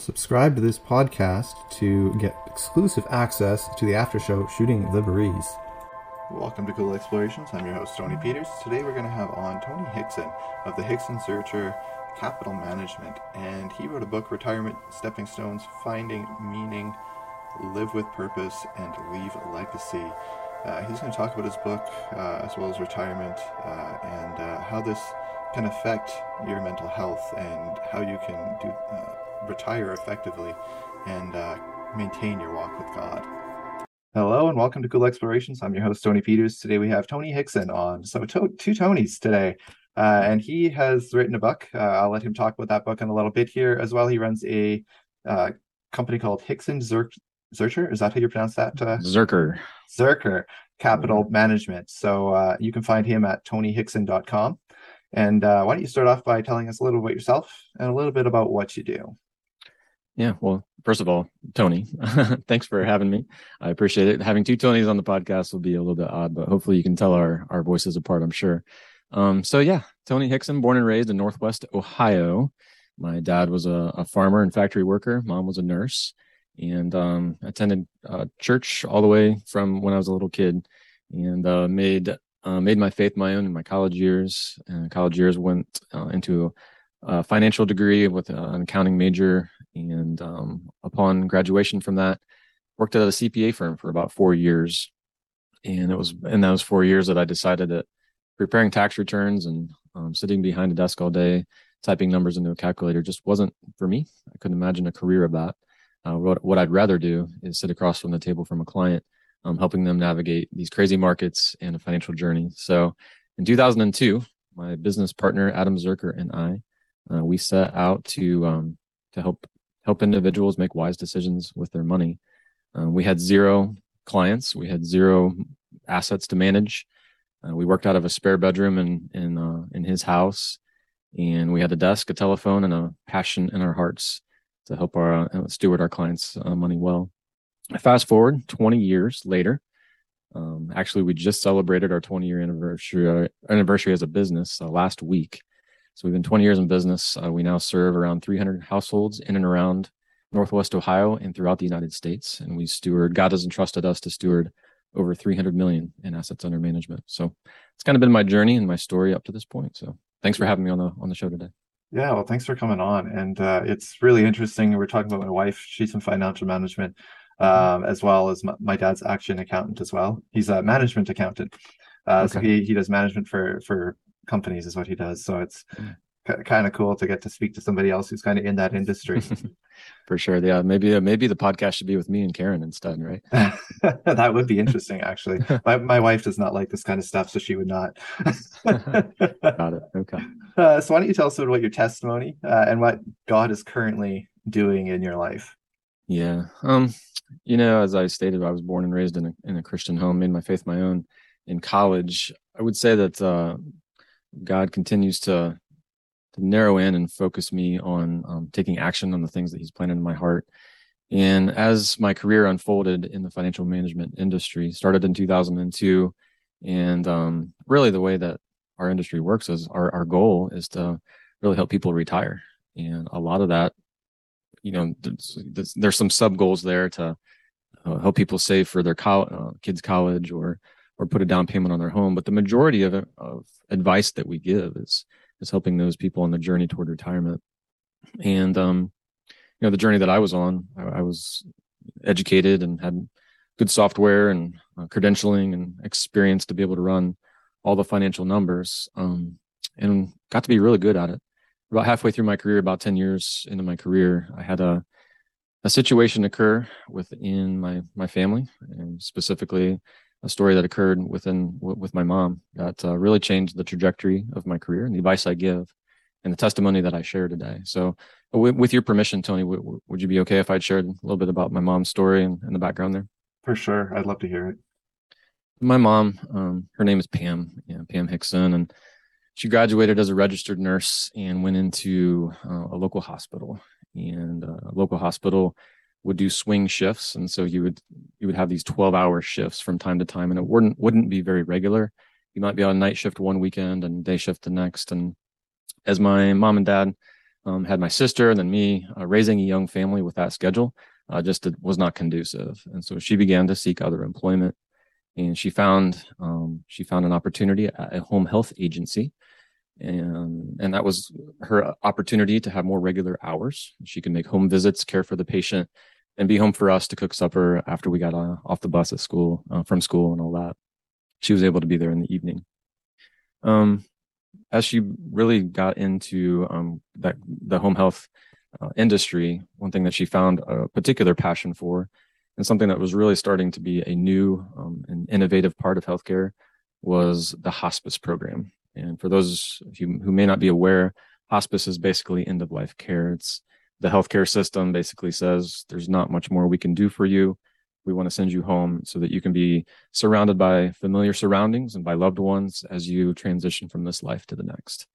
Subscribe to this podcast to get exclusive access to the after show Shooting the Breeze. Welcome to Cool Explorations. I'm your host, Tony Peters. Today we're going to have on Tony Hixson of the Hixson Zuercher Capital Management. And he wrote a book, Retirement Stepping Stones Finding Meaning, Live with Purpose, and Leave a Legacy. Uh, he's going to talk about his book uh, as well as retirement uh, and uh, how this can affect your mental health and how you can do uh, retire effectively and uh, maintain your walk with God. Hello and welcome to Cool Explorations. I'm your host Tony Peters. Today we have Tony Hixson on. So to- two Tonys today, uh, and he has written a book. Uh, I'll let him talk about that book in a little bit here as well. He runs a uh, company called Hixson Zerk- Zurcher. Is that how you pronounce that? Uh, Zerker Zurcher Capital mm-hmm. Management. So uh, you can find him at tonyhixson.com. And uh, why don't you start off by telling us a little about yourself and a little bit about what you do? Yeah, well, first of all, Tony, thanks for having me. I appreciate it. Having two Tonys on the podcast will be a little bit odd, but hopefully you can tell our our voices apart. I'm sure. Um, so yeah, Tony Hixson, born and raised in Northwest Ohio. My dad was a, a farmer and factory worker. Mom was a nurse, and um, attended uh, church all the way from when I was a little kid, and uh, made uh, made my faith my own in my college years. And college years went uh, into a financial degree with an accounting major and um, upon graduation from that, worked at a CPA firm for about four years. And it was in those four years that I decided that preparing tax returns and um, sitting behind a desk all day, typing numbers into a calculator just wasn't for me. I couldn't imagine a career of that. Uh, what, what I'd rather do is sit across from the table from a client, um, helping them navigate these crazy markets and a financial journey. So in 2002, my business partner, Adam Zuercher, and I, uh, we set out to um, to help help individuals make wise decisions with their money. Uh, we had zero clients, we had zero assets to manage. Uh, we worked out of a spare bedroom in in uh, in his house, and we had a desk, a telephone, and a passion in our hearts to help our uh, steward our clients' uh, money well. Fast forward 20 years later. Um, actually, we just celebrated our 20 year anniversary uh, anniversary as a business last week. So we've been 20 years in business. Uh, we now serve around 300 households in and around Northwest Ohio and throughout the United States. And we steward, God has entrusted us to steward over 300 million in assets under management. So it's kind of been my journey and my story up to this point. So thanks for having me on the on the show today. Yeah, well, thanks for coming on. And uh, it's really interesting. We're talking about my wife. She's in financial management, mm-hmm. um, as well as my, my, dad's an accountant as well. He's a management accountant. Uh, okay. So he, he does management for for companies is what he does. So it's mm. kind of cool to get to speak to somebody else who's kind of in that industry. For sure. Yeah. Maybe, uh, maybe the podcast should be with me and Karen instead, right? that would be interesting, actually. my, my wife does not like this kind of stuff, so she would not. Got it. Okay. Uh, so why don't you tell us a bit about your testimony uh, and what God is currently doing in your life? Yeah. Um, you know, as I stated, I was born and raised in a, in a Christian home, made my faith my own in college. I would say that uh, God continues to to narrow in and focus me on um, taking action on the things that He's planted in my heart. And as my career unfolded in the financial management industry, started in 2002, and um, really the way that our industry works is our our goal is to really help people retire, and a lot of that, you know, there's, there's some sub goals there to uh, help people save for their co- uh, kids' college or or put a down payment on their home. But the majority of, of advice that we give is is helping those people on the journey toward retirement. And um, you know, the journey that I was on, I, I was educated and had good software and uh, credentialing and experience to be able to run all the financial numbers um, and got to be really good at it. About halfway through my career, about 10 years into my career, I had a a situation occur within my my family and specifically a story that occurred within with my mom that uh, really changed the trajectory of my career and the advice I give and the testimony that I share today. So, w- with your permission, Tony, w- would you be okay if I'd shared a little bit about my mom's story and, and, the background there? For sure, I'd love to hear it. My mom, um, her name is Pam, yeah, Pam Hixson, and she graduated as a registered nurse and went into uh, a local hospital. And uh, a local hospital would do swing shifts. And so you would you would have these 12 hour shifts from time to time and it wouldn't wouldn't be very regular. You might be on night shift one weekend and day shift the next. And as my mom and dad um, had my sister and then me uh, raising a young family with that schedule uh, just was not conducive. And so she began to seek other employment and she found um, she found an opportunity at a home health agency. And and that was her opportunity to have more regular hours. She could make home visits care for the patient and be home for us to cook supper after we got uh, off the bus at school uh, from school and all that. She was able to be there in the evening. Um, as she really got into um, that the home health uh, industry one thing that she found a particular passion for and something that was really starting to be a new um, and innovative part of healthcare was the hospice program. And for those of you who may not be aware, hospice is basically end of life care. It's the healthcare system basically says there's not much more we can do for you. We want to send you home so that you can be surrounded by familiar surroundings and by loved ones as you transition from this life to the next.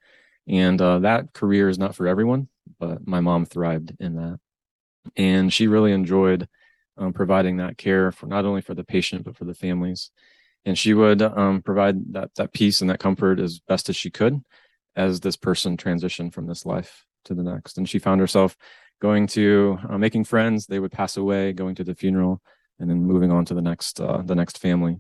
And uh, that career is not for everyone, but my mom thrived in that. And she really enjoyed um, providing that care for not only for the patient but for the families and she would um, provide that that peace and that comfort as best as she could as this person transitioned from this life to the next. And she found herself going to uh, making friends. They would pass away going to the funeral and then moving on to the next uh, the next family.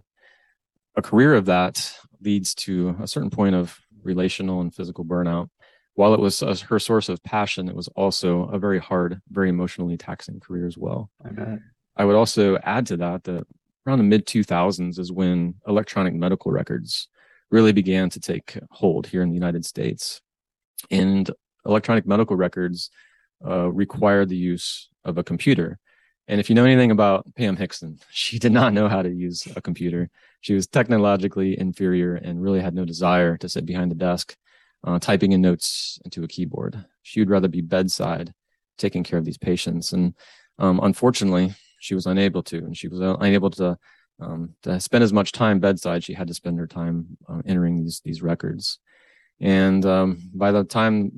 A career of that leads to a certain point of relational and physical burnout. While it was uh, her source of passion it was also a very hard very emotionally taxing career as well. I. I would also add to that that around the mid 2000s is when electronic medical records really began to take hold here in the United States. And electronic medical records uh, required the use of a computer. And if you know anything about Pam Hixson, she did not know how to use a computer. She was technologically inferior and really had no desire to sit behind the desk uh, typing in notes into a keyboard. She would rather be bedside taking care of these patients. And um, unfortunately, she was unable to, and she was unable to um, to spend as much time bedside. She had to spend her time uh, entering these these records. And um, by the time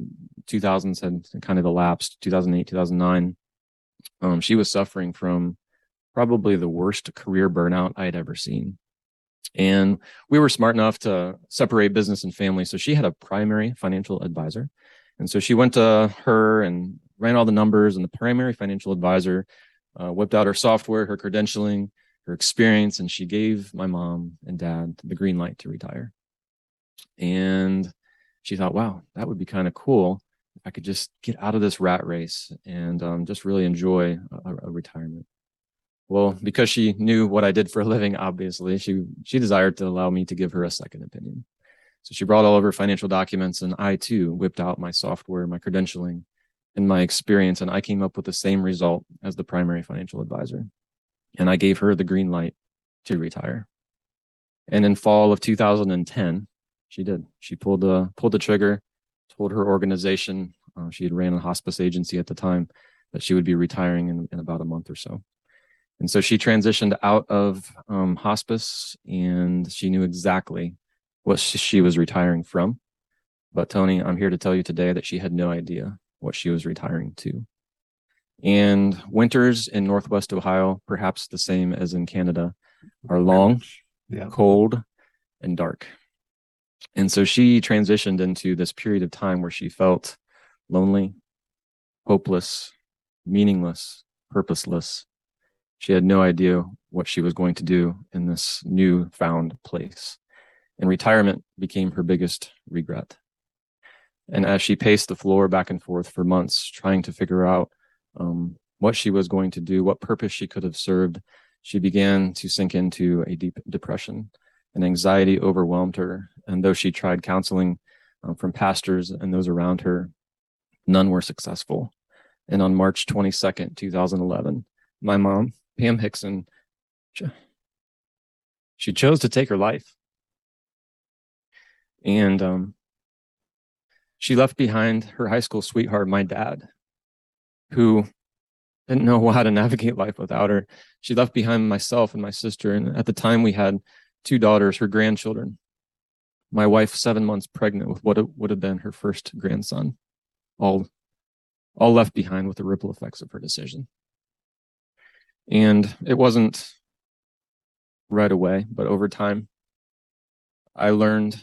2000s had kind of elapsed, 2008, 2009, um, she was suffering from probably the worst career burnout I had ever seen. And we were smart enough to separate business and family. So she had a primary financial advisor. And so she went to her and ran all the numbers, and the primary financial advisor uh, whipped out her software, her credentialing, her experience, and she gave my mom and dad the green light to retire. And she thought, wow, that would be kind of cool I could just get out of this rat race and um, just really enjoy a, a, retirement. Well, because she knew what I did for a living, obviously, she she desired to allow me to give her a second opinion. So she brought all of her financial documents, and I too whipped out my software, my credentialing, in my experience, and I came up with the same result as the primary financial advisor. And I gave her the green light to retire. And in fall of 2010, she did. She pulled the pulled the trigger, told her organization, uh, she had ran a hospice agency at the time, that she would be retiring in, in about a month or so. And so she transitioned out of um, hospice and she knew exactly what she was retiring from. But Tony, I'm here to tell you today that she had no idea what she was retiring to. And winters in Northwest Ohio, perhaps the same as in Canada, are long, yeah. cold, and dark. And so she transitioned into this period of time where she felt lonely, hopeless, meaningless, purposeless. She had no idea what she was going to do in this new found place. And retirement became her biggest regret. And as she paced the floor back and forth for months, trying to figure out um, what she was going to do, what purpose she could have served, she began to sink into a deep depression. And anxiety overwhelmed her. And though she tried counseling um, from pastors and those around her, none were successful. And on March 22nd, 2011, my mom, Pam Hixson, she chose to take her life. And um, she left behind her high school sweetheart, my dad, who didn't know how to navigate life without her. She left behind myself and my sister. And at the time, we had two daughters, her grandchildren. My wife, seven months pregnant with what would have been her first grandson, all, all left behind with the ripple effects of her decision. And it wasn't right away, but over time, I learned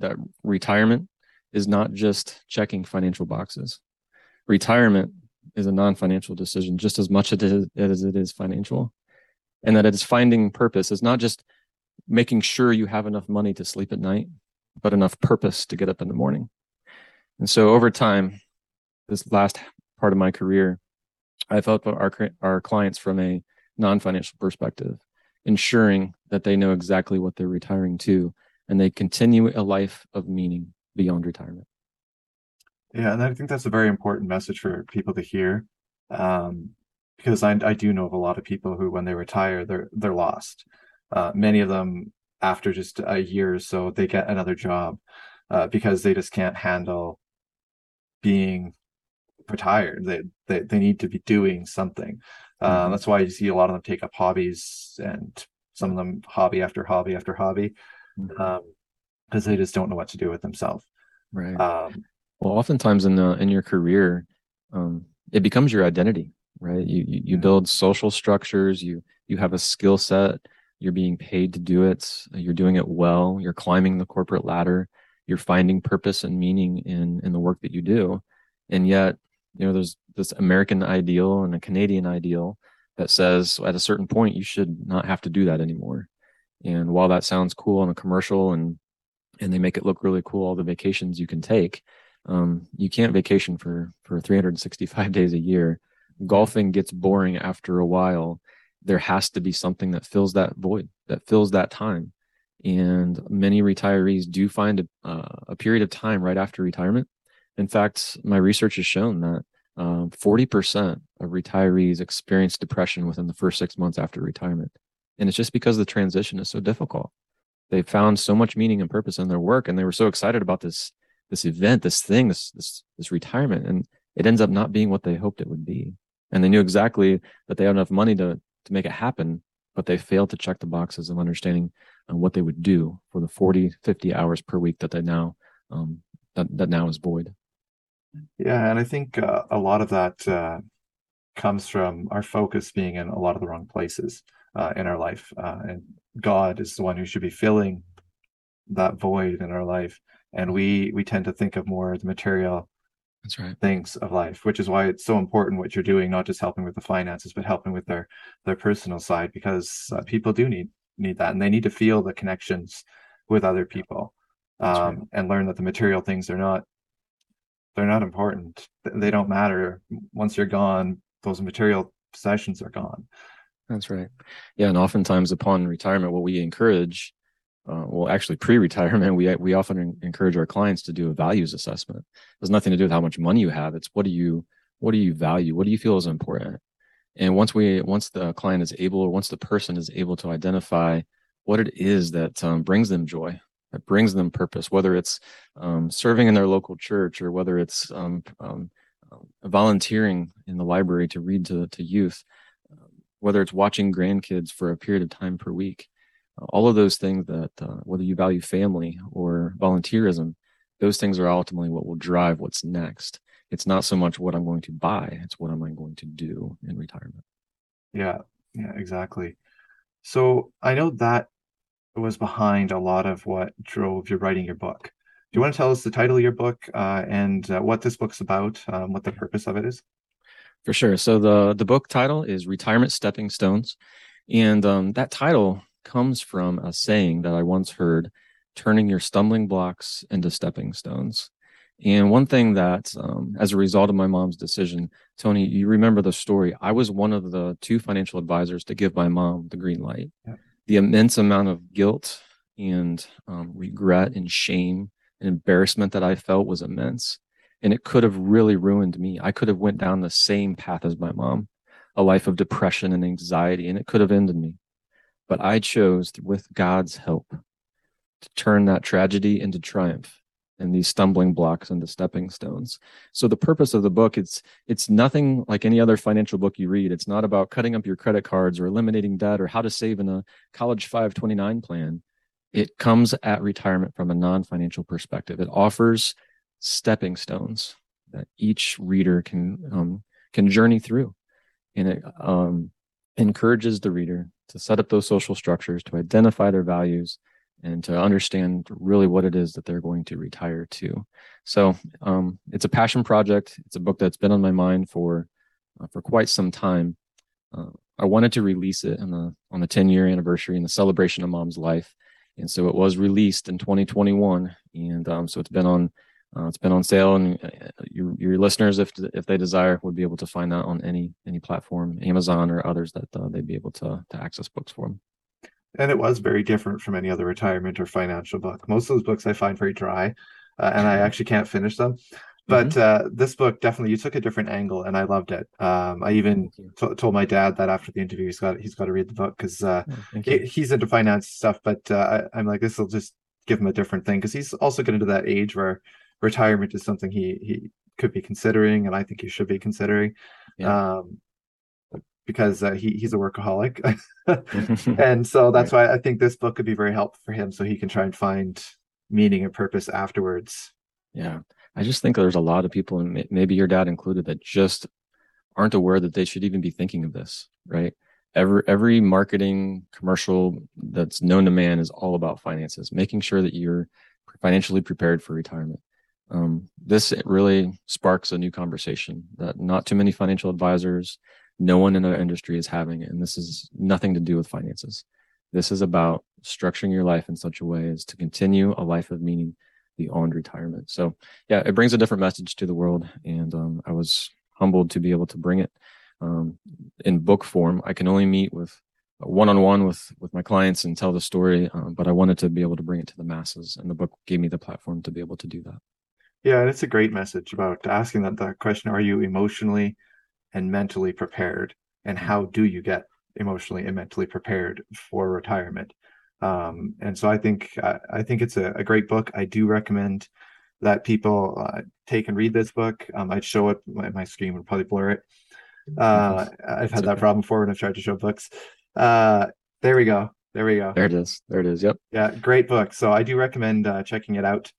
that retirement is not just checking financial boxes. Retirement is a non-financial decision just as much as it is financial. And that it is finding purpose is not just making sure you have enough money to sleep at night, but enough purpose to get up in the morning. And so over time, this last part of my career, I've helped our, our clients from a non-financial perspective, ensuring that they know exactly what they're retiring to and they continue a life of meaning beyond retirement. Yeah, and I think that's a very important message for people to hear, um, because I, I do know of a lot of people who, when they retire, they're they're lost. Uh, many of them, after just a year or so, they get another job uh, because they just can't handle being retired. They they they need to be doing something. Uh, mm-hmm. That's why you see a lot of them take up hobbies, and some of them hobby after hobby after hobby, mm-hmm. um, they just don't know what to do with themselves. Right. Um, well, oftentimes in the in your career, um, it becomes your identity, right? You you, you build social structures. You you have a skill set. You're being paid to do it. You're doing it well. You're climbing the corporate ladder. You're finding purpose and meaning in in the work that you do, and yet you know there's this American ideal and a Canadian ideal that says at a certain point you should not have to do that anymore. And while that sounds cool on a commercial and and they make it look really cool all the vacations you can take. Um, you can't vacation for for 365 days a year. Golfing gets boring after a while. There has to be something that fills that void that fills that time. And many retirees do find a, uh, a period of time right after retirement. In fact my research has shown that um, 40% of retirees experience depression within the first six months after retirement. And it's just because the transition is so difficult they found so much meaning and purpose in their work and they were so excited about this this event, this thing, this this this retirement, and it ends up not being what they hoped it would be. And they knew exactly that they had enough money to to make it happen, but they failed to check the boxes of understanding uh, what they would do for the 40, 50 hours per week that they now um, that that now is void. Yeah, and I think uh, a lot of that uh, comes from our focus being in a lot of the wrong places uh, in our life, uh, and God is the one who should be filling that void in our life. And we we tend to think of more the material that's right. things of life which is why it's so important what you're doing not just helping with the finances but helping with their their personal side because uh, people do need need that and they need to feel the connections with other people um, right. and learn that the material things are not they're not important. They don't matter. Once you're gone those material possessions are gone that's right yeah and oftentimes upon retirement what we encourage uh, well, actually, pre-retirement, we we often encourage our clients to do a values assessment. It has nothing to do with how much money you have. It's what do you what do you value? What do you feel is important? And once we once the client is able, or once the person is able to identify what it is that um, brings them joy, that brings them purpose, whether it's um, serving in their local church or whether it's um, um volunteering in the library to read to to youth, whether it's watching grandkids for a period of time per week all of those things that uh, whether you value family or volunteerism those things are ultimately what will drive what's next. It's not so much what i'm going to buy it's what am i going to do in retirement. Yeah yeah exactly. So i know that was behind a lot of what drove you writing your book. Do you want to tell us the title of your book uh, and uh, what this book's about um, what the purpose of it is for sure so the the book title is retirement stepping stones and um, that title comes from a saying that I once heard turning your stumbling blocks into stepping stones. And one thing that, um, as a result of my mom's decision, Tony, you remember the story. I was one of the two financial advisors to give my mom the green light. Yeah. The immense amount of guilt and um, regret and shame and embarrassment that I felt was immense. And it could have really ruined me. I could have went down the same path as my mom, a life of depression and anxiety, and it could have ended me. But I chose, with God's help, to turn that tragedy into triumph and these stumbling blocks into stepping stones. So the purpose of the book, it's it's nothing like any other financial book you read. It's not about cutting up your credit cards or eliminating debt or how to save in a college 529 plan. It comes at retirement from a non-financial perspective. It offers stepping stones that each reader can um, can journey through, and it um, encourages the reader to set up those social structures, to identify their values, and to understand really what it is that they're going to retire to. So um, it's a passion project. It's a book that's been on my mind for uh, for quite some time. Uh, I wanted to release it on the on the 10 year anniversary and the celebration of mom's life, and so it was released in 2021. And um, so it's been on uh, it's been on sale, and uh, your your listeners, if if they desire, would be able to find that on any any platform, Amazon or others that uh, they'd be able to to access books for them and it was very different from any other retirement or financial book. Most of those books I find very dry, uh, and I actually can't finish them. But mm-hmm. uh, this book definitely you took a different angle, and I loved it. Um, I even t- told my dad that after the interview, he's got he's got to read the book because uh, oh, he, he's into finance stuff. But uh, I, I'm like, this will just give him a different thing because he's also getting to that age where retirement is something he he could be considering, and I think he should be considering. Yeah. Um, because uh, he he's a workaholic, and so that's why I think this book could be very helpful for him, so he can try and find meaning and purpose afterwards. Yeah, I just think there's a lot of people, and maybe your dad included, that just aren't aware that they should even be thinking of this. Right? Every every marketing commercial that's known to man is all about finances, making sure that you're financially prepared for retirement. Um, this really sparks a new conversation that not too many financial advisors no one in our industry is having. And this is nothing to do with finances. This is about structuring your life in such a way as to continue a life of meaning beyond retirement. So yeah, it brings a different message to the world. And um, I was humbled to be able to bring it um, in book form. I can only meet with one-on-one with with my clients and tell the story um, but i wanted to be able to bring it to the masses and the book gave me the platform to be able to do that yeah and it's a great message about asking that, that question are you emotionally and mentally prepared? And mm. how do you get emotionally and mentally prepared for retirement? Um, and so i think i, I think it's a, a, great book. I do recommend that people uh, take and read this book. Um, i'd show it my, my, screen would probably blur it. Uh, i've had that problem before when i've tried to show books. Uh, there we go. There we go. There it is. There it is. Yep. Yeah great book. So i do recommend uh, checking it out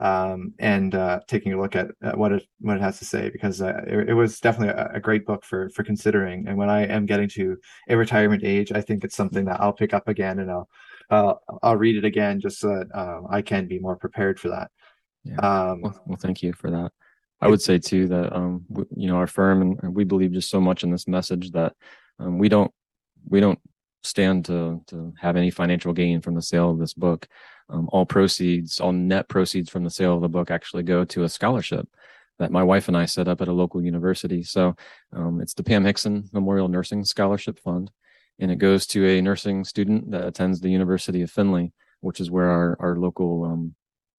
um, and uh, taking a look at, at, what it what it has to say because uh, it, it, was definitely a, a, great book for for considering. And when I am getting to a retirement age, I think it's something that I'll pick up again and I'll uh, I'll read it again just so that um, I can be more prepared for that. Yeah. Um, well, well, thank you for that. I would say too that um, you know our firm and we believe just so much in this message that um, we don't we don't stand to to have any financial gain from the sale of this book um, all proceeds, all net proceeds from the sale of the book actually go to a scholarship that my wife and I set up at a local university. So um, it's the Pam Hixson Memorial Nursing Scholarship Fund, and it goes to a nursing student that attends the University of Findlay, which is where our our local um,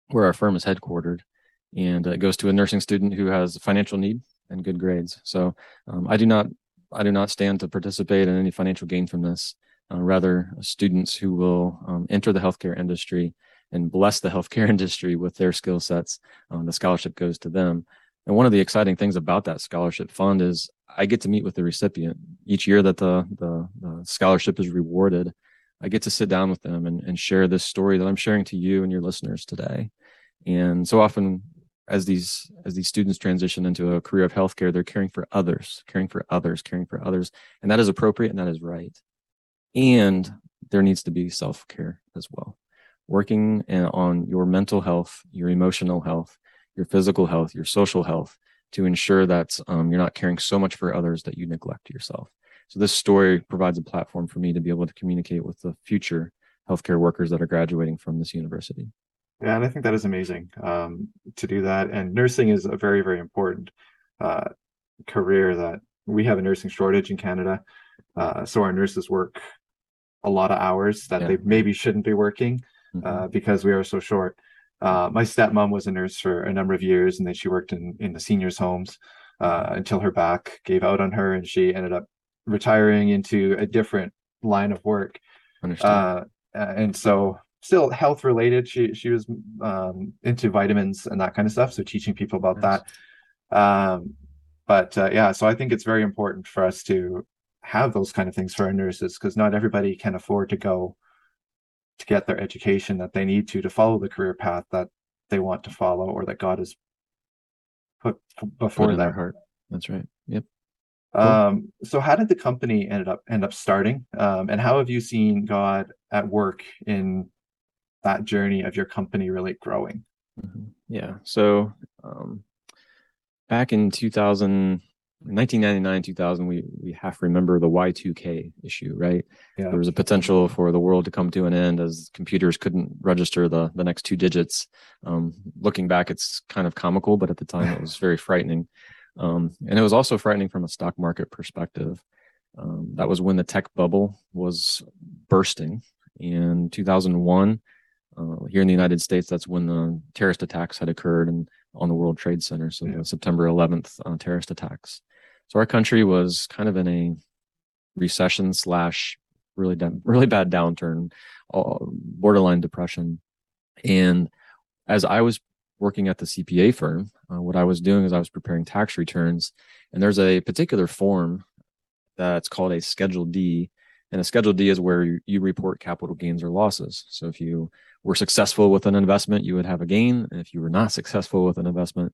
where our firm is headquartered, and it goes to a nursing student who has financial need and good grades. So um, I do not I do not stand to participate in any financial gain from this uh, rather students who will um, enter the healthcare industry and bless the healthcare industry with their skill sets. Um, the scholarship goes to them. And one of the exciting things about that scholarship fund is I get to meet with the recipient each year that the, the, the scholarship is rewarded. I get to sit down with them and, and share this story that I'm sharing to you and your listeners today. And so often as these as these students transition into a career of healthcare, they're caring for others, caring for others, caring for others. And that is appropriate and that is right and there needs to be self care as well. Working on your mental health, your emotional health, your physical health, your social health to ensure that um, you're not caring so much for others that you neglect yourself. So, this story provides a platform for me to be able to communicate with the future healthcare workers that are graduating from this university. Yeah, and I think that is amazing um, to do that. And nursing is a very, very important uh, career that we have a nursing shortage in Canada. Uh, so our nurses work a lot of hours that yeah. they maybe shouldn't be working uh, mm-hmm. uh, because we are so short. Uh, my stepmom was a nurse for a number of years, and then she worked in in the seniors' homes uh, until her back gave out on her, and she ended up retiring into a different line of work. Uh, and so, still health related. She she was um, into vitamins and that kind of stuff, so teaching people about nice. that. Um, but uh, yeah, so I think it's very important for us to have those kind of things for our nurses because not everybody can afford to go to get their education that they need to to follow the career path that they want to follow or that God has put before their heart. That's right. Yep. Um, so how did the company ended up end up starting? Um, and how have you seen God at work in that journey of your company really growing? Mm-hmm. Yeah. So um, back in 2000, 1999, 2000, we, we half remember the Y2K issue, right? Yeah. There was a potential for the world to come to an end as computers couldn't register the, the next two digits. Um, looking back, it's kind of comical, but at the time it was very frightening. Um, and it was also frightening from a stock market perspective. Um, that was when the tech bubble was bursting. In 2001, uh, here in the United States, that's when the terrorist attacks had occurred and on the World Trade Center. So yeah. the September 11th uh, terrorist attacks. So our country was kind of in a recession slash really really bad downturn, uh, borderline depression. And as I was working at the CPA firm, uh, what I was doing is I was preparing tax returns, and there's a particular form that's called a Schedule D, and a Schedule D is where you, report capital gains or losses. So if you were successful with an investment, you would have a gain. And if you were not successful with an investment,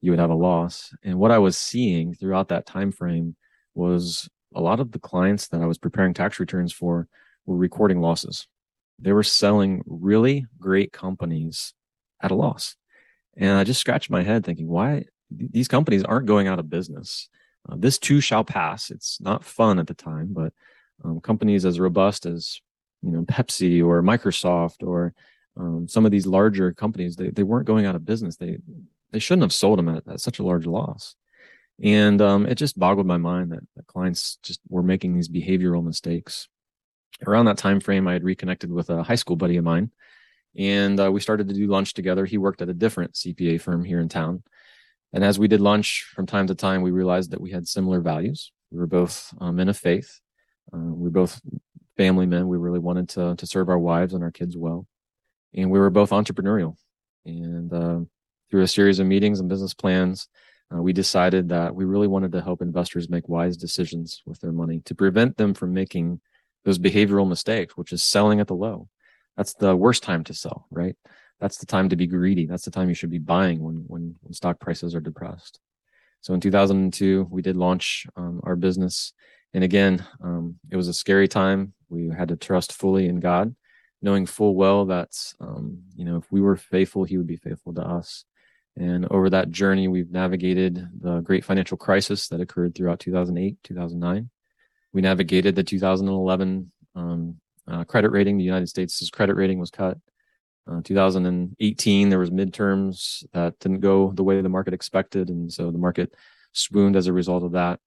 you would have a loss. And what I was seeing throughout that time frame was a lot of the clients that I was preparing tax returns for were recording losses. They were selling really great companies at a loss. And I just scratched my head thinking, why these companies aren't going out of business? Uh, this too shall pass. It's not fun at the time, but um, companies as robust as you know Pepsi or Microsoft or um, some of these larger companies they, they weren't going out of business. They they shouldn't have sold them at, at such a large loss. And um, it just boggled my mind that, clients just were making these behavioral mistakes. Around that time frame i had reconnected with a high school buddy of mine and uh, we started to do lunch together. He worked at a different cpa firm here in town. And as we did lunch from time to time we realized that we had similar values. We were both um, men of faith uh, we were both family men. We really wanted to to serve our wives and our kids well, and we were both entrepreneurial. And uh, through a series of meetings and business plans, uh, we decided that we really wanted to help investors make wise decisions with their money to prevent them from making those behavioral mistakes, which is selling at the low. That's the worst time to sell, right? That's the time to be greedy. That's the time you should be buying when when, when stock prices are depressed. So in 2002, we did launch um, our business and again, um, it was a scary time. We had to trust fully in God, knowing full well that, um, you know, if we were faithful, He would be faithful to us. And over that journey, we've navigated the great financial crisis that occurred throughout 2008, 2009. We navigated the 2011 um, uh, credit rating. The United States' credit rating was cut. Uh, 2018, there was midterms that didn't go the way the market expected, and so the market swooned as a result of that.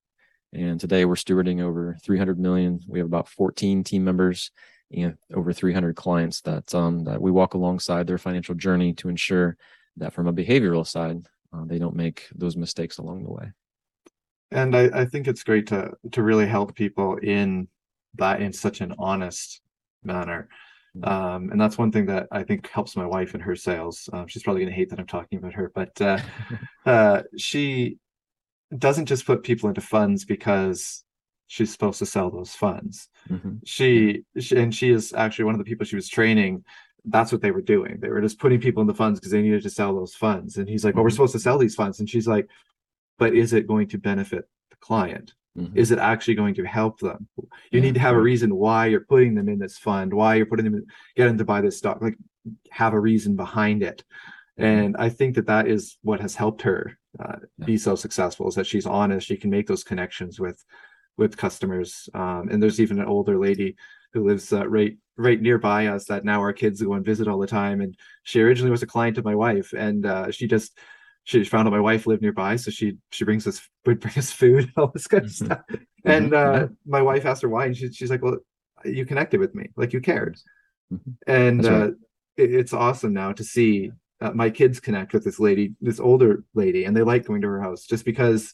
And today we're stewarding over 300 million. We have about 14 team members and over 300 clients that um, that we walk alongside their financial journey to ensure that from a behavioral side, uh, they don't make those mistakes along the way. And I, I think it's great to to really help people in that in such an honest manner. Mm-hmm. Um, and that's one thing that I think helps my wife in her sales. Um, she's probably going to hate that I'm talking about her, but uh, uh, she doesn't just put people into funds because she's supposed to sell those funds. Mm-hmm. She, she, and she is actually one of the people she was training. That's what they were doing. They were just putting people in the funds because they needed to sell those funds. And he's like, mm-hmm. "Well, we're mm-hmm. supposed to sell these funds," and she's like, "But is it going to benefit the client? Mm-hmm. Is it actually going to help them? You need to have a reason why you're putting them in this fund, why you're putting them in, get them to buy this stock. Like, have a reason behind it." Mm-hmm. And I think that that is what has helped her uh, yeah. be so successful is that she's honest. She can make those connections with with customers. Um, and there's even an older lady who lives uh, right right nearby us that now our kids go and visit all the time. And she originally was a client of my wife, and uh, she just she found out my wife lived nearby, so she she brings us would bring us food, all this kind of mm-hmm. stuff. Mm-hmm. And uh, my wife asked her why, and she, she's like, "Well, you connected with me, like you cared." Mm-hmm. And right. uh, it, it's awesome now to see uh, my kids connect with this lady, this older lady, and they like going to her house just because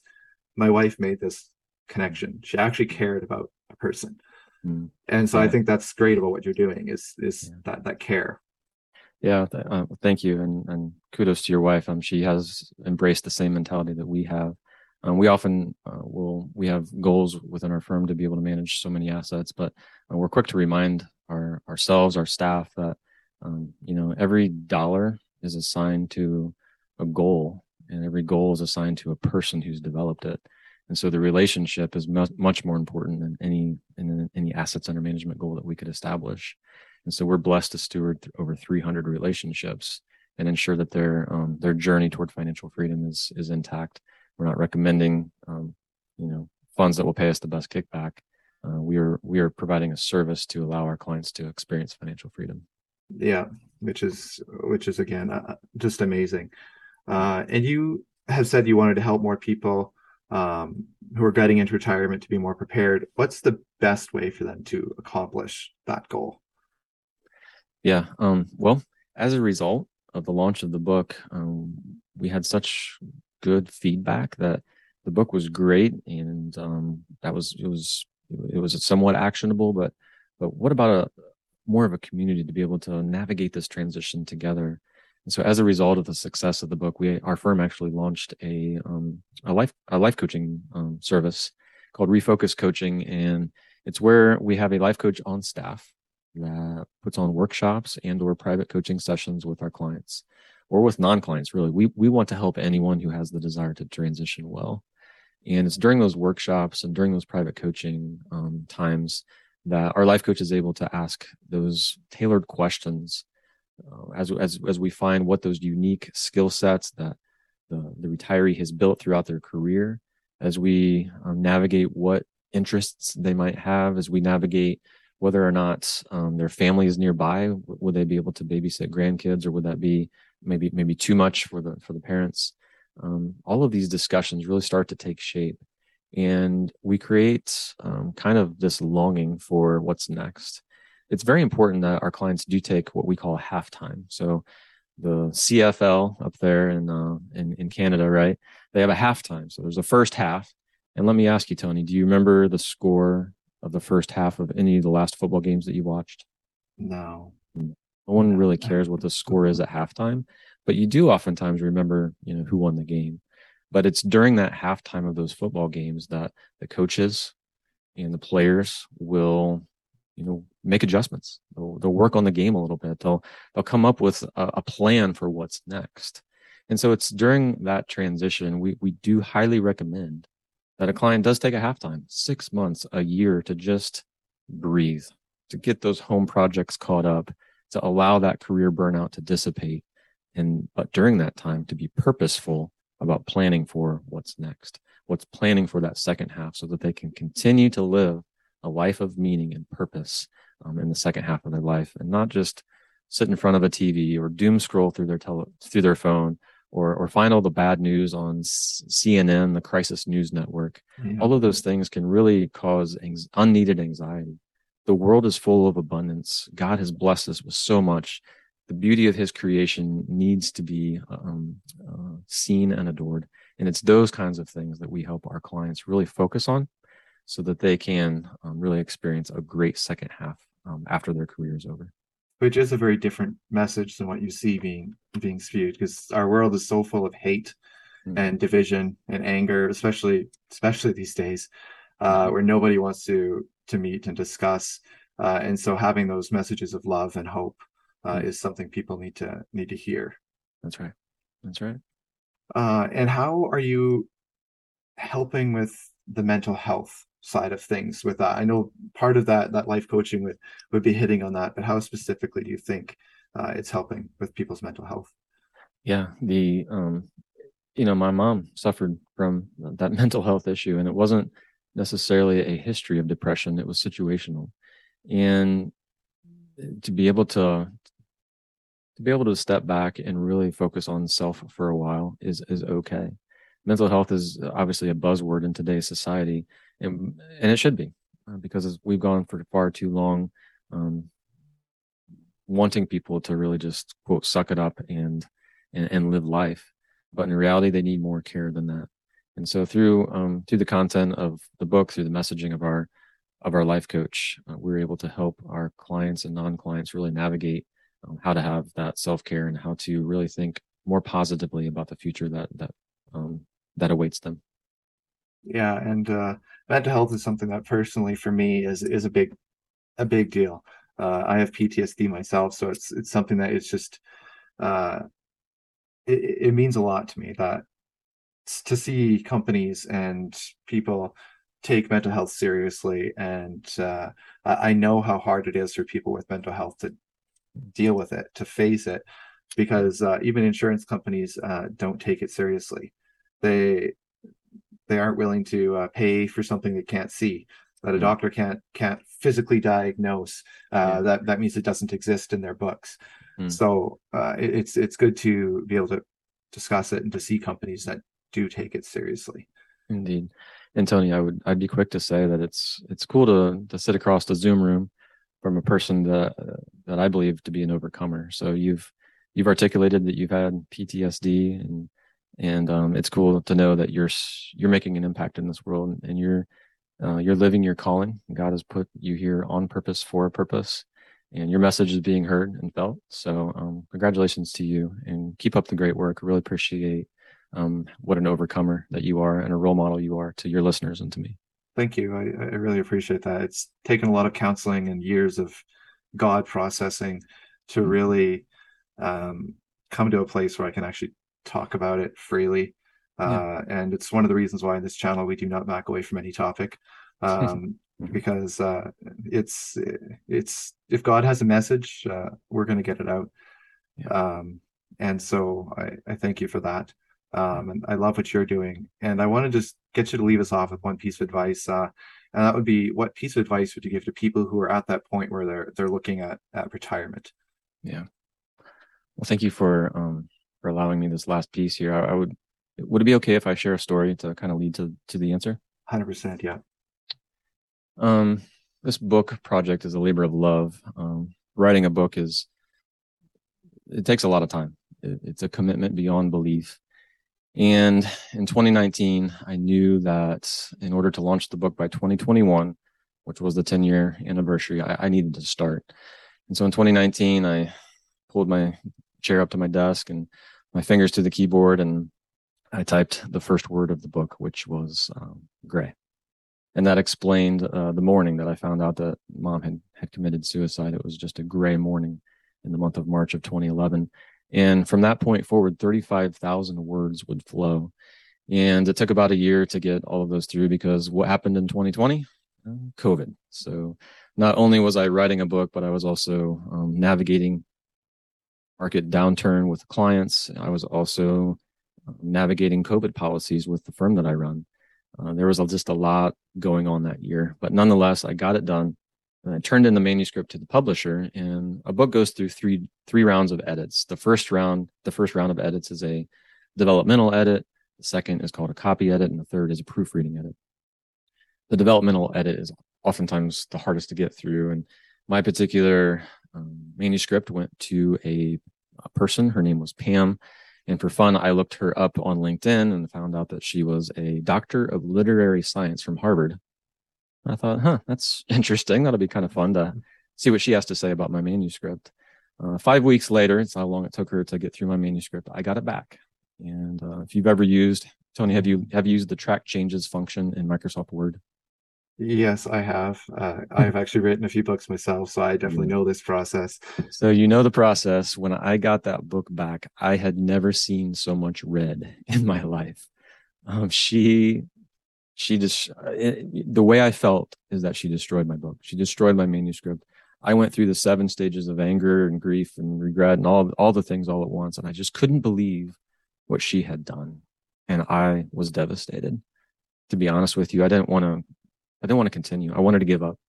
my wife made this connection. She actually cared about a person, mm. and so yeah. I think that's great about what you're doing is is yeah. that that care. Yeah, th- uh, thank you, and and kudos to your wife. Um, she has embraced the same mentality that we have. Um, we often uh, will we have goals within our firm to be able to manage so many assets, but uh, we're quick to remind our ourselves, our staff that um, you know every dollar is assigned to a goal and every goal is assigned to a person who's developed it and so the relationship is much more important than any any assets under management goal that we could establish And so we're blessed to steward over 300 relationships and ensure that their um, their journey toward financial freedom is is intact. We're not recommending um, you know funds that will pay us the best kickback. Uh, we are we are providing a service to allow our clients to experience financial freedom. Yeah, which is which is again uh, just amazing. Uh, and you have said you wanted to help more people um, who are getting into retirement to be more prepared. What's the best way for them to accomplish that goal? Yeah. Um, well, as a result of the launch of the book, um, we had such good feedback that the book was great, and um, that was it was it was somewhat actionable. But but what about a more of a community to be able to navigate this transition together? And so, as a result of the success of the book, we our firm actually launched a um, a life a life coaching um, service called Refocus Coaching, and it's where we have a life coach on staff that puts on workshops and or private coaching sessions with our clients or with non-clients. Really, we we want to help anyone who has the desire to transition well, and it's during those workshops and during those private coaching um, times that our life coach is able to ask those tailored questions uh, as as as we find what those unique skill sets that the the retiree has built throughout their career, as we um, navigate what interests they might have, as we navigate whether or not um, their family is nearby, would they be able to babysit grandkids, or would that be maybe maybe too much for the for the parents? Um, all of these discussions really start to take shape, and we create um, kind of this longing for what's next it's very important that our clients do take what we call halftime. So the CFL up there in, uh, in, in Canada, right? They have a halftime. So there's a first half. And let me ask you, Tony, do you remember the score of the first half of any of the last football games that you watched? No. No one really cares what the score is at halftime, but you do oftentimes remember, you know, who won the game. But it's during that halftime of those football games that the coaches and the players will you know make adjustments. They'll, they'll work on the game a little bit. They'll they'll come up with a, a, plan for what's next. And so it's during that transition we we do highly recommend that a client does take a halftime six months a year to just breathe to get those home projects caught up to allow that career burnout to dissipate. And but during that time to be purposeful about planning for what's next what's planning for that second half so that they can continue to live a life of meaning and purpose um, in the second half of their life and not just sit in front of a TV or doom scroll through their tele- through their phone or or find all the bad news on CNN, the crisis news network. Yeah. All of those things can really cause unneeded anxiety. The world is full of abundance. God has blessed us with so much. The beauty of His creation needs to be um, uh, seen and adored, and it's those kinds of things that we help our clients really focus on so that they can um, really experience a great second half um, after their career is over. Which is a very different message than what you see being being spewed, because our world is so full of hate mm-hmm. and division and anger, especially especially these days, uh, where nobody wants to to meet and discuss. Uh, and so, having those messages of love and hope uh, mm-hmm. is something people need to need to hear. That's right. That's right. Uh, and how are you helping with the mental health side of things with that i know part of that that life coaching would would be hitting on that but how specifically do you think uh, it's helping with people's mental health yeah the um you know my mom suffered from that mental health issue and it wasn't necessarily a history of depression it was situational and to be able to to be able to step back and really focus on self for a while is is okay. Mental health is obviously a buzzword in today's society and, and it should be uh, because we've gone for far too long um, wanting people to really just quote suck it up and, and, and live life but in reality they need more care than that. And so through um, through the content of the book through the messaging of our of our life coach uh, we're able to help our clients and non-clients really navigate um, how to have that self-care and how to really think more positively about the future that that um, that awaits them. Yeah and uh, mental health is something that personally for me is is a big a big deal. Uh, i have ptsd myself so it's it's something that it's just uh, it, it means a lot to me that to see companies and people take mental health seriously, and uh, I know how hard it is for people with mental health to deal with it, to face it, because uh, even insurance companies uh, don't take it seriously. They they aren't willing to uh, pay for something they can't see that a hmm. doctor can't can't physically diagnose uh, yeah. that that means it doesn't exist in their books mm. so uh, it, it's it's good to be able to discuss it and to see companies that do take it seriously indeed and tony i would i'd be quick to say that it's it's cool to to sit across the zoom room from a person that that i believe to be an overcomer so you've you've articulated that you've had ptsd and and um, it's cool to know that you're you're making an impact in this world and you're uh, you're living your calling. God has put you here on purpose for a purpose, and your message is being heard and felt. So, um, congratulations to you, and keep up the great work. Really appreciate um, what an overcomer that you are and a role model you are to your listeners and to me. Thank you. I, I really appreciate that. It's taken a lot of counseling and years of God processing to mm-hmm. really um, come to a place where I can actually talk about it freely uh, and it's one of the reasons why in this channel we do not back away from any topic, um, mm-hmm. because uh, it's it's if God has a message, uh, we're going to get it out. Yeah. Um, and so I, I thank you for that. Um, and I love what you're doing. And I want to just get you to leave us off with one piece of advice. Uh, and that would be what piece of advice would you give to people who are at that point where they're they're looking at at retirement? Yeah. Well, thank you for um, for allowing me this last piece here. I, I would would it be okay if I share a story to kind of lead to to the answer? Hundred percent, yeah. Um, this book project is a labor of love. Um, writing a book is it takes a lot of time. It, it's a commitment beyond belief. And in 2019, I knew that in order to launch the book by 2021, which was the 10 year anniversary, I, I needed to start. And so in 2019, I pulled my chair up to my desk and my fingers to the keyboard and I typed the first word of the book, which was um, gray. And that explained uh, the morning that I found out that mom had, had committed suicide. It was just a gray morning in the month of March of 2011. And from that point forward, 35,000 words would flow. And it took about a year to get all of those through because what happened in 2020? Uh, COVID. So not only was I writing a book, but I was also um, navigating market downturn with clients. I was also navigating COVID policies with the firm that I run. Uh, there was just a lot going on that year, but nonetheless, I got it done. I turned in the manuscript to the publisher, and a book goes through three three rounds of edits. The first round, the first round of edits is a developmental edit. The second is called a copy edit, and the third is a proofreading edit. The developmental edit is oftentimes the hardest to get through, and my particular um, manuscript went to a, a person. Her name was Pam and for fun, I looked her up on LinkedIn and found out that she was a doctor of literary science from Harvard. I thought, huh, that's interesting. That'll be kind of fun to see what she has to say about my manuscript. Uh, five weeks later, it's how long it took her to get through my manuscript. I got it back. And uh, if you've ever used Tony, have you have you used the track changes function in Microsoft Word? Yes, I have. Uh, I've actually written a few books myself, so I definitely know this process. So you know the process. When I got that book back, I had never seen so much red in my life. Um, she, she just it, the way I felt is that she destroyed my book. She destroyed my manuscript. I went through the seven stages of anger and grief and regret and all all the things all at once, and I just couldn't believe what she had done, and I was devastated. To be honest with you, I didn't want to I didn't want to continue. I wanted to give up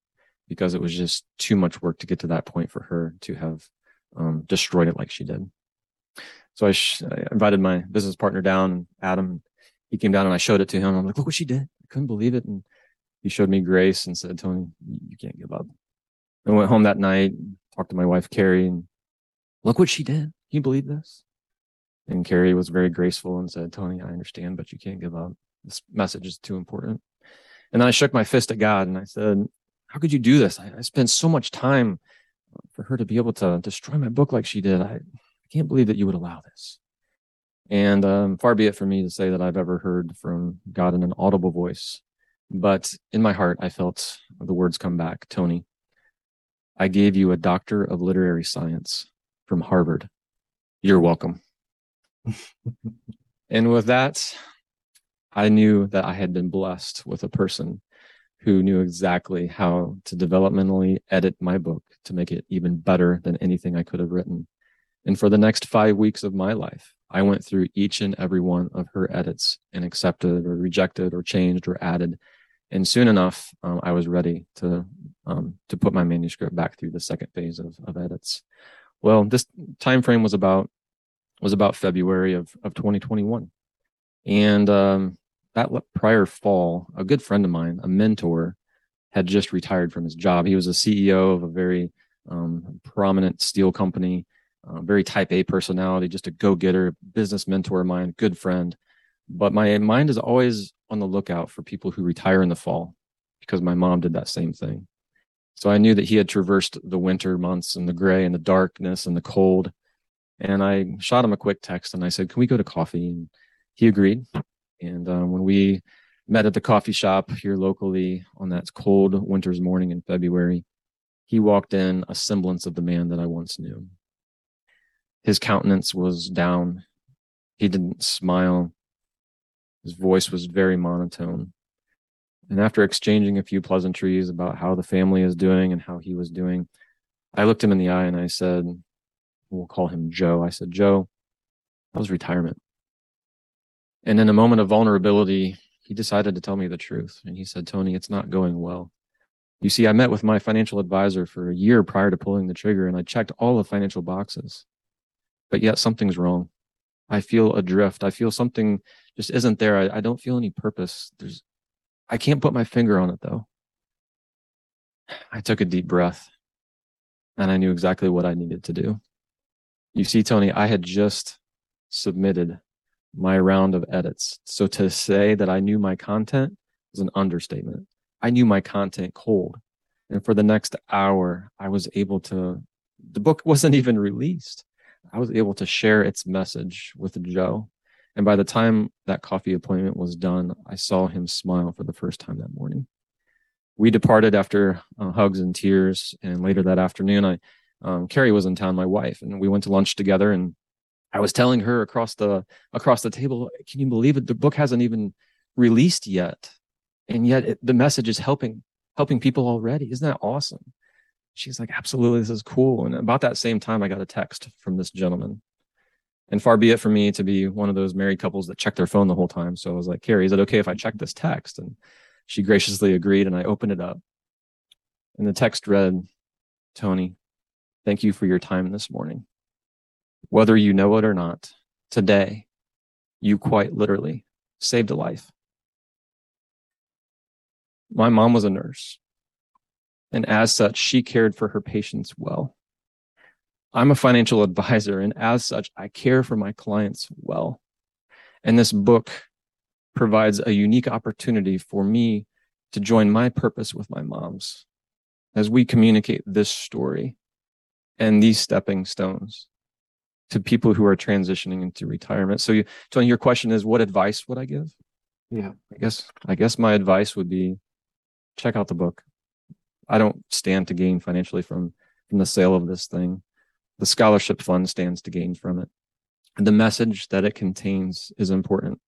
because it was just too much work to get to that point for her to have um, destroyed it like she did. So I, sh- I, invited my business partner down, Adam. He came down and I showed it to him. I'm like, look what she did. Couldn't believe it. And he showed me grace and said, Tony, you can't give up. I went home that night, talked to my wife, Carrie, and look what she did. Can you believe this? And Carrie was very graceful and said, Tony, I understand, but you can't give up. This message is too important. And then I shook my fist at God and I said, How could you do this? I, I spent so much time for her to be able to destroy my book like she did. I, I can't believe that you would allow this. And um, far be it from me to say that I've ever heard from God in an audible voice. But in my heart, I felt the words come back Tony, I gave you a doctor of literary science from Harvard. You're welcome. and with that, I knew that I had been blessed with a person who knew exactly how to developmentally edit my book to make it even better than anything I could have written. And for the next five weeks of my life, I went through each and every one of her edits and accepted or rejected or changed or added. And soon enough, um, I was ready to um, to put my manuscript back through the second phase of, of edits. Well, this time frame was about was about February of of 2021, and um, that prior fall, a good friend of mine, a mentor, had just retired from his job. He was a CEO of a very um, prominent steel company uh, very type A personality, just a go getter, business mentor of mine, good friend. But my mind is always on the lookout for people who retire in the fall because my mom did that same thing. So I knew that he had traversed the winter months and the gray and the darkness and the cold. And I shot him a quick text and I said, Can we go to coffee? And he agreed. And um, when we met at the coffee shop here locally on that cold winter's morning in February, he walked in a semblance of the man that I once knew. His countenance was down. He didn't smile. His voice was very monotone. And after exchanging a few pleasantries about how the family is doing and how he was doing, I looked him in the eye and I said, We'll call him Joe. I said, Joe, that was retirement. And in a moment of vulnerability, he decided to tell me the truth. And he said, Tony, it's not going well. You see, I met with my financial advisor for a year prior to pulling the trigger and I checked all the financial boxes but yet something's wrong. I feel adrift. I feel something just isn't there. I, I don't feel any purpose. There's, I can't put my finger on it though. I took a deep breath and I knew exactly what I needed to do. You see, Tony, I had just submitted my round of edits. So to say that I knew my content was an understatement. I knew my content cold. And for the next hour, I was able to, the book wasn't even released. I was able to share its message with Joe. And by the time that coffee appointment was done, I saw him smile for the first time that morning. We departed after uh, hugs and tears. And later that afternoon, I, um, Carrie was in town, my wife, and we went to lunch together. And I was telling her across the across the table, "Can you believe it? The book hasn't even released yet, and yet it, the message is helping helping people already. Isn't that awesome?" She's like, absolutely, this is cool. And about that same time, I got a text from this gentleman. And far be it from me to be one of those married couples that check their phone the whole time. So I was like, Carrie, is it okay if I check this text? And she graciously agreed. And I opened it up. And the text read, Tony, thank you for your time this morning. Whether you know it or not, today, you quite literally saved a life. My mom was a nurse and as such, she cared for her patients well. I'm a financial advisor, and as such, I care for my clients well. And this book provides a unique opportunity for me to join my purpose with my mom's as we communicate this story and these stepping stones to people who are transitioning into retirement. So, you, Tony, your question is, what advice would I give? Yeah, I guess I guess my advice would be check out the book. I don't stand to gain financially from from the sale of this thing. The scholarship fund stands to gain from it. And the message that it contains is important.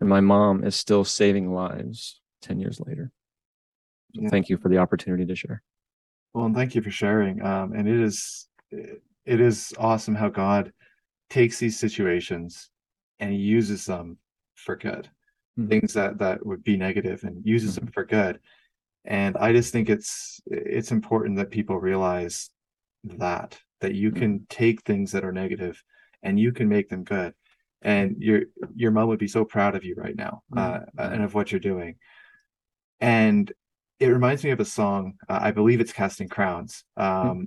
And my mom is still saving lives 10 years later. So yeah. Thank you for the opportunity to share. Well, and thank you for sharing. Um, and it is it is awesome how God takes these situations and uses them for good. Mm-hmm. Things that that would be negative and uses mm-hmm. them for good and i just think it's it's important that people realize that that you can take things that are negative and you can make them good and your your mom would be so proud of you right now uh, mm-hmm. and of what you're doing and it reminds me of a song uh, i believe it's casting crowns um, mm-hmm.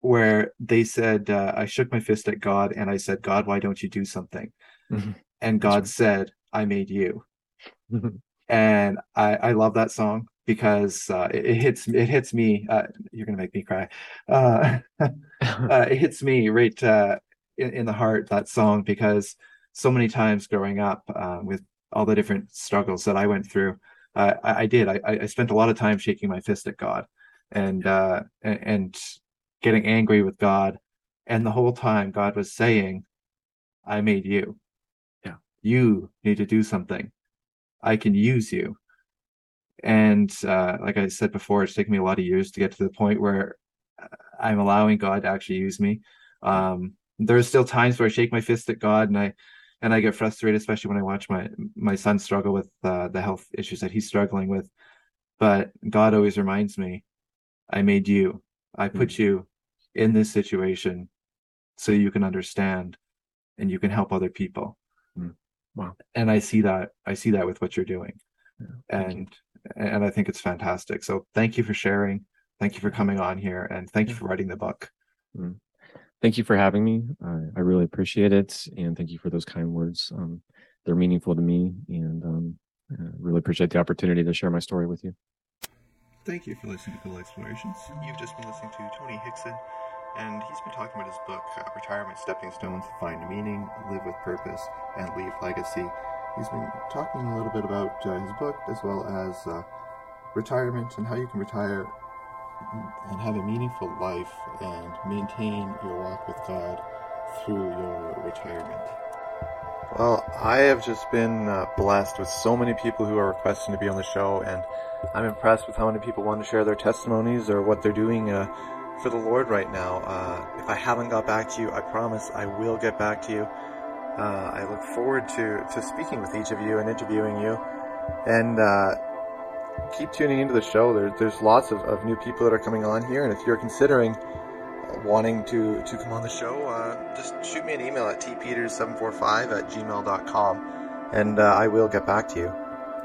where they said uh, i shook my fist at god and i said god why don't you do something mm-hmm. and god right. said i made you and I, I love that song because uh, it, it, hits it hits me. Uh, you're gonna make me cry. Uh, uh it hits me right uh, in, in, the heart that song because so many times growing up uh, with all the different struggles that I went through, I, I, did. I, I, spent a lot of time shaking my fist at God and and getting angry with God, and the whole time God was saying, "I made you. Yeah, you need to do something. I can use you." And uh, like I said before, it's taken me a lot of years to get to the point where I'm allowing God to actually use me. Um, there's still times where I shake my fist at God and I and I get frustrated, especially when I watch my my son struggle with uh, the health issues that he's struggling with. But God always reminds me, I made you. I put mm. you in this situation so you can understand and you can help other people. Mm. Wow. And I see that I see that with what you're doing. Yeah, and you. And I think it's fantastic. So thank you for sharing. Thank you for coming on here and thank you for writing the book. Mm thank you for having me. Uh, I really appreciate it, and thank you for those kind words. Um, they're meaningful to me, and um, uh, really appreciate the opportunity to share my story with you. Thank you for listening to Cool Explorations. You've just been listening to Tony Hixson, and he's been talking about his book, uh, Retirement Stepping Stones Find Meaning, Live with Purpose, and Leave Legacy. He's been talking a little bit about uh, his book as well as uh, retirement and how you can retire and have a meaningful life and maintain your walk with God through your retirement. Well, I have just been uh, blessed with so many people who are requesting to be on the show, and I'm impressed with how many people want to share their testimonies or what they're doing uh, for the Lord right now. Uh, if I haven't got back to you, I promise I will get back to you. Uh, I look forward to, to speaking with each of you and interviewing you. And uh, keep tuning into the show. There, there's lots of, of new people that are coming on here, and if you're considering wanting to, to come on the show, uh, just shoot me an email at tpeters745 at gmail.com, and uh, I will get back to you.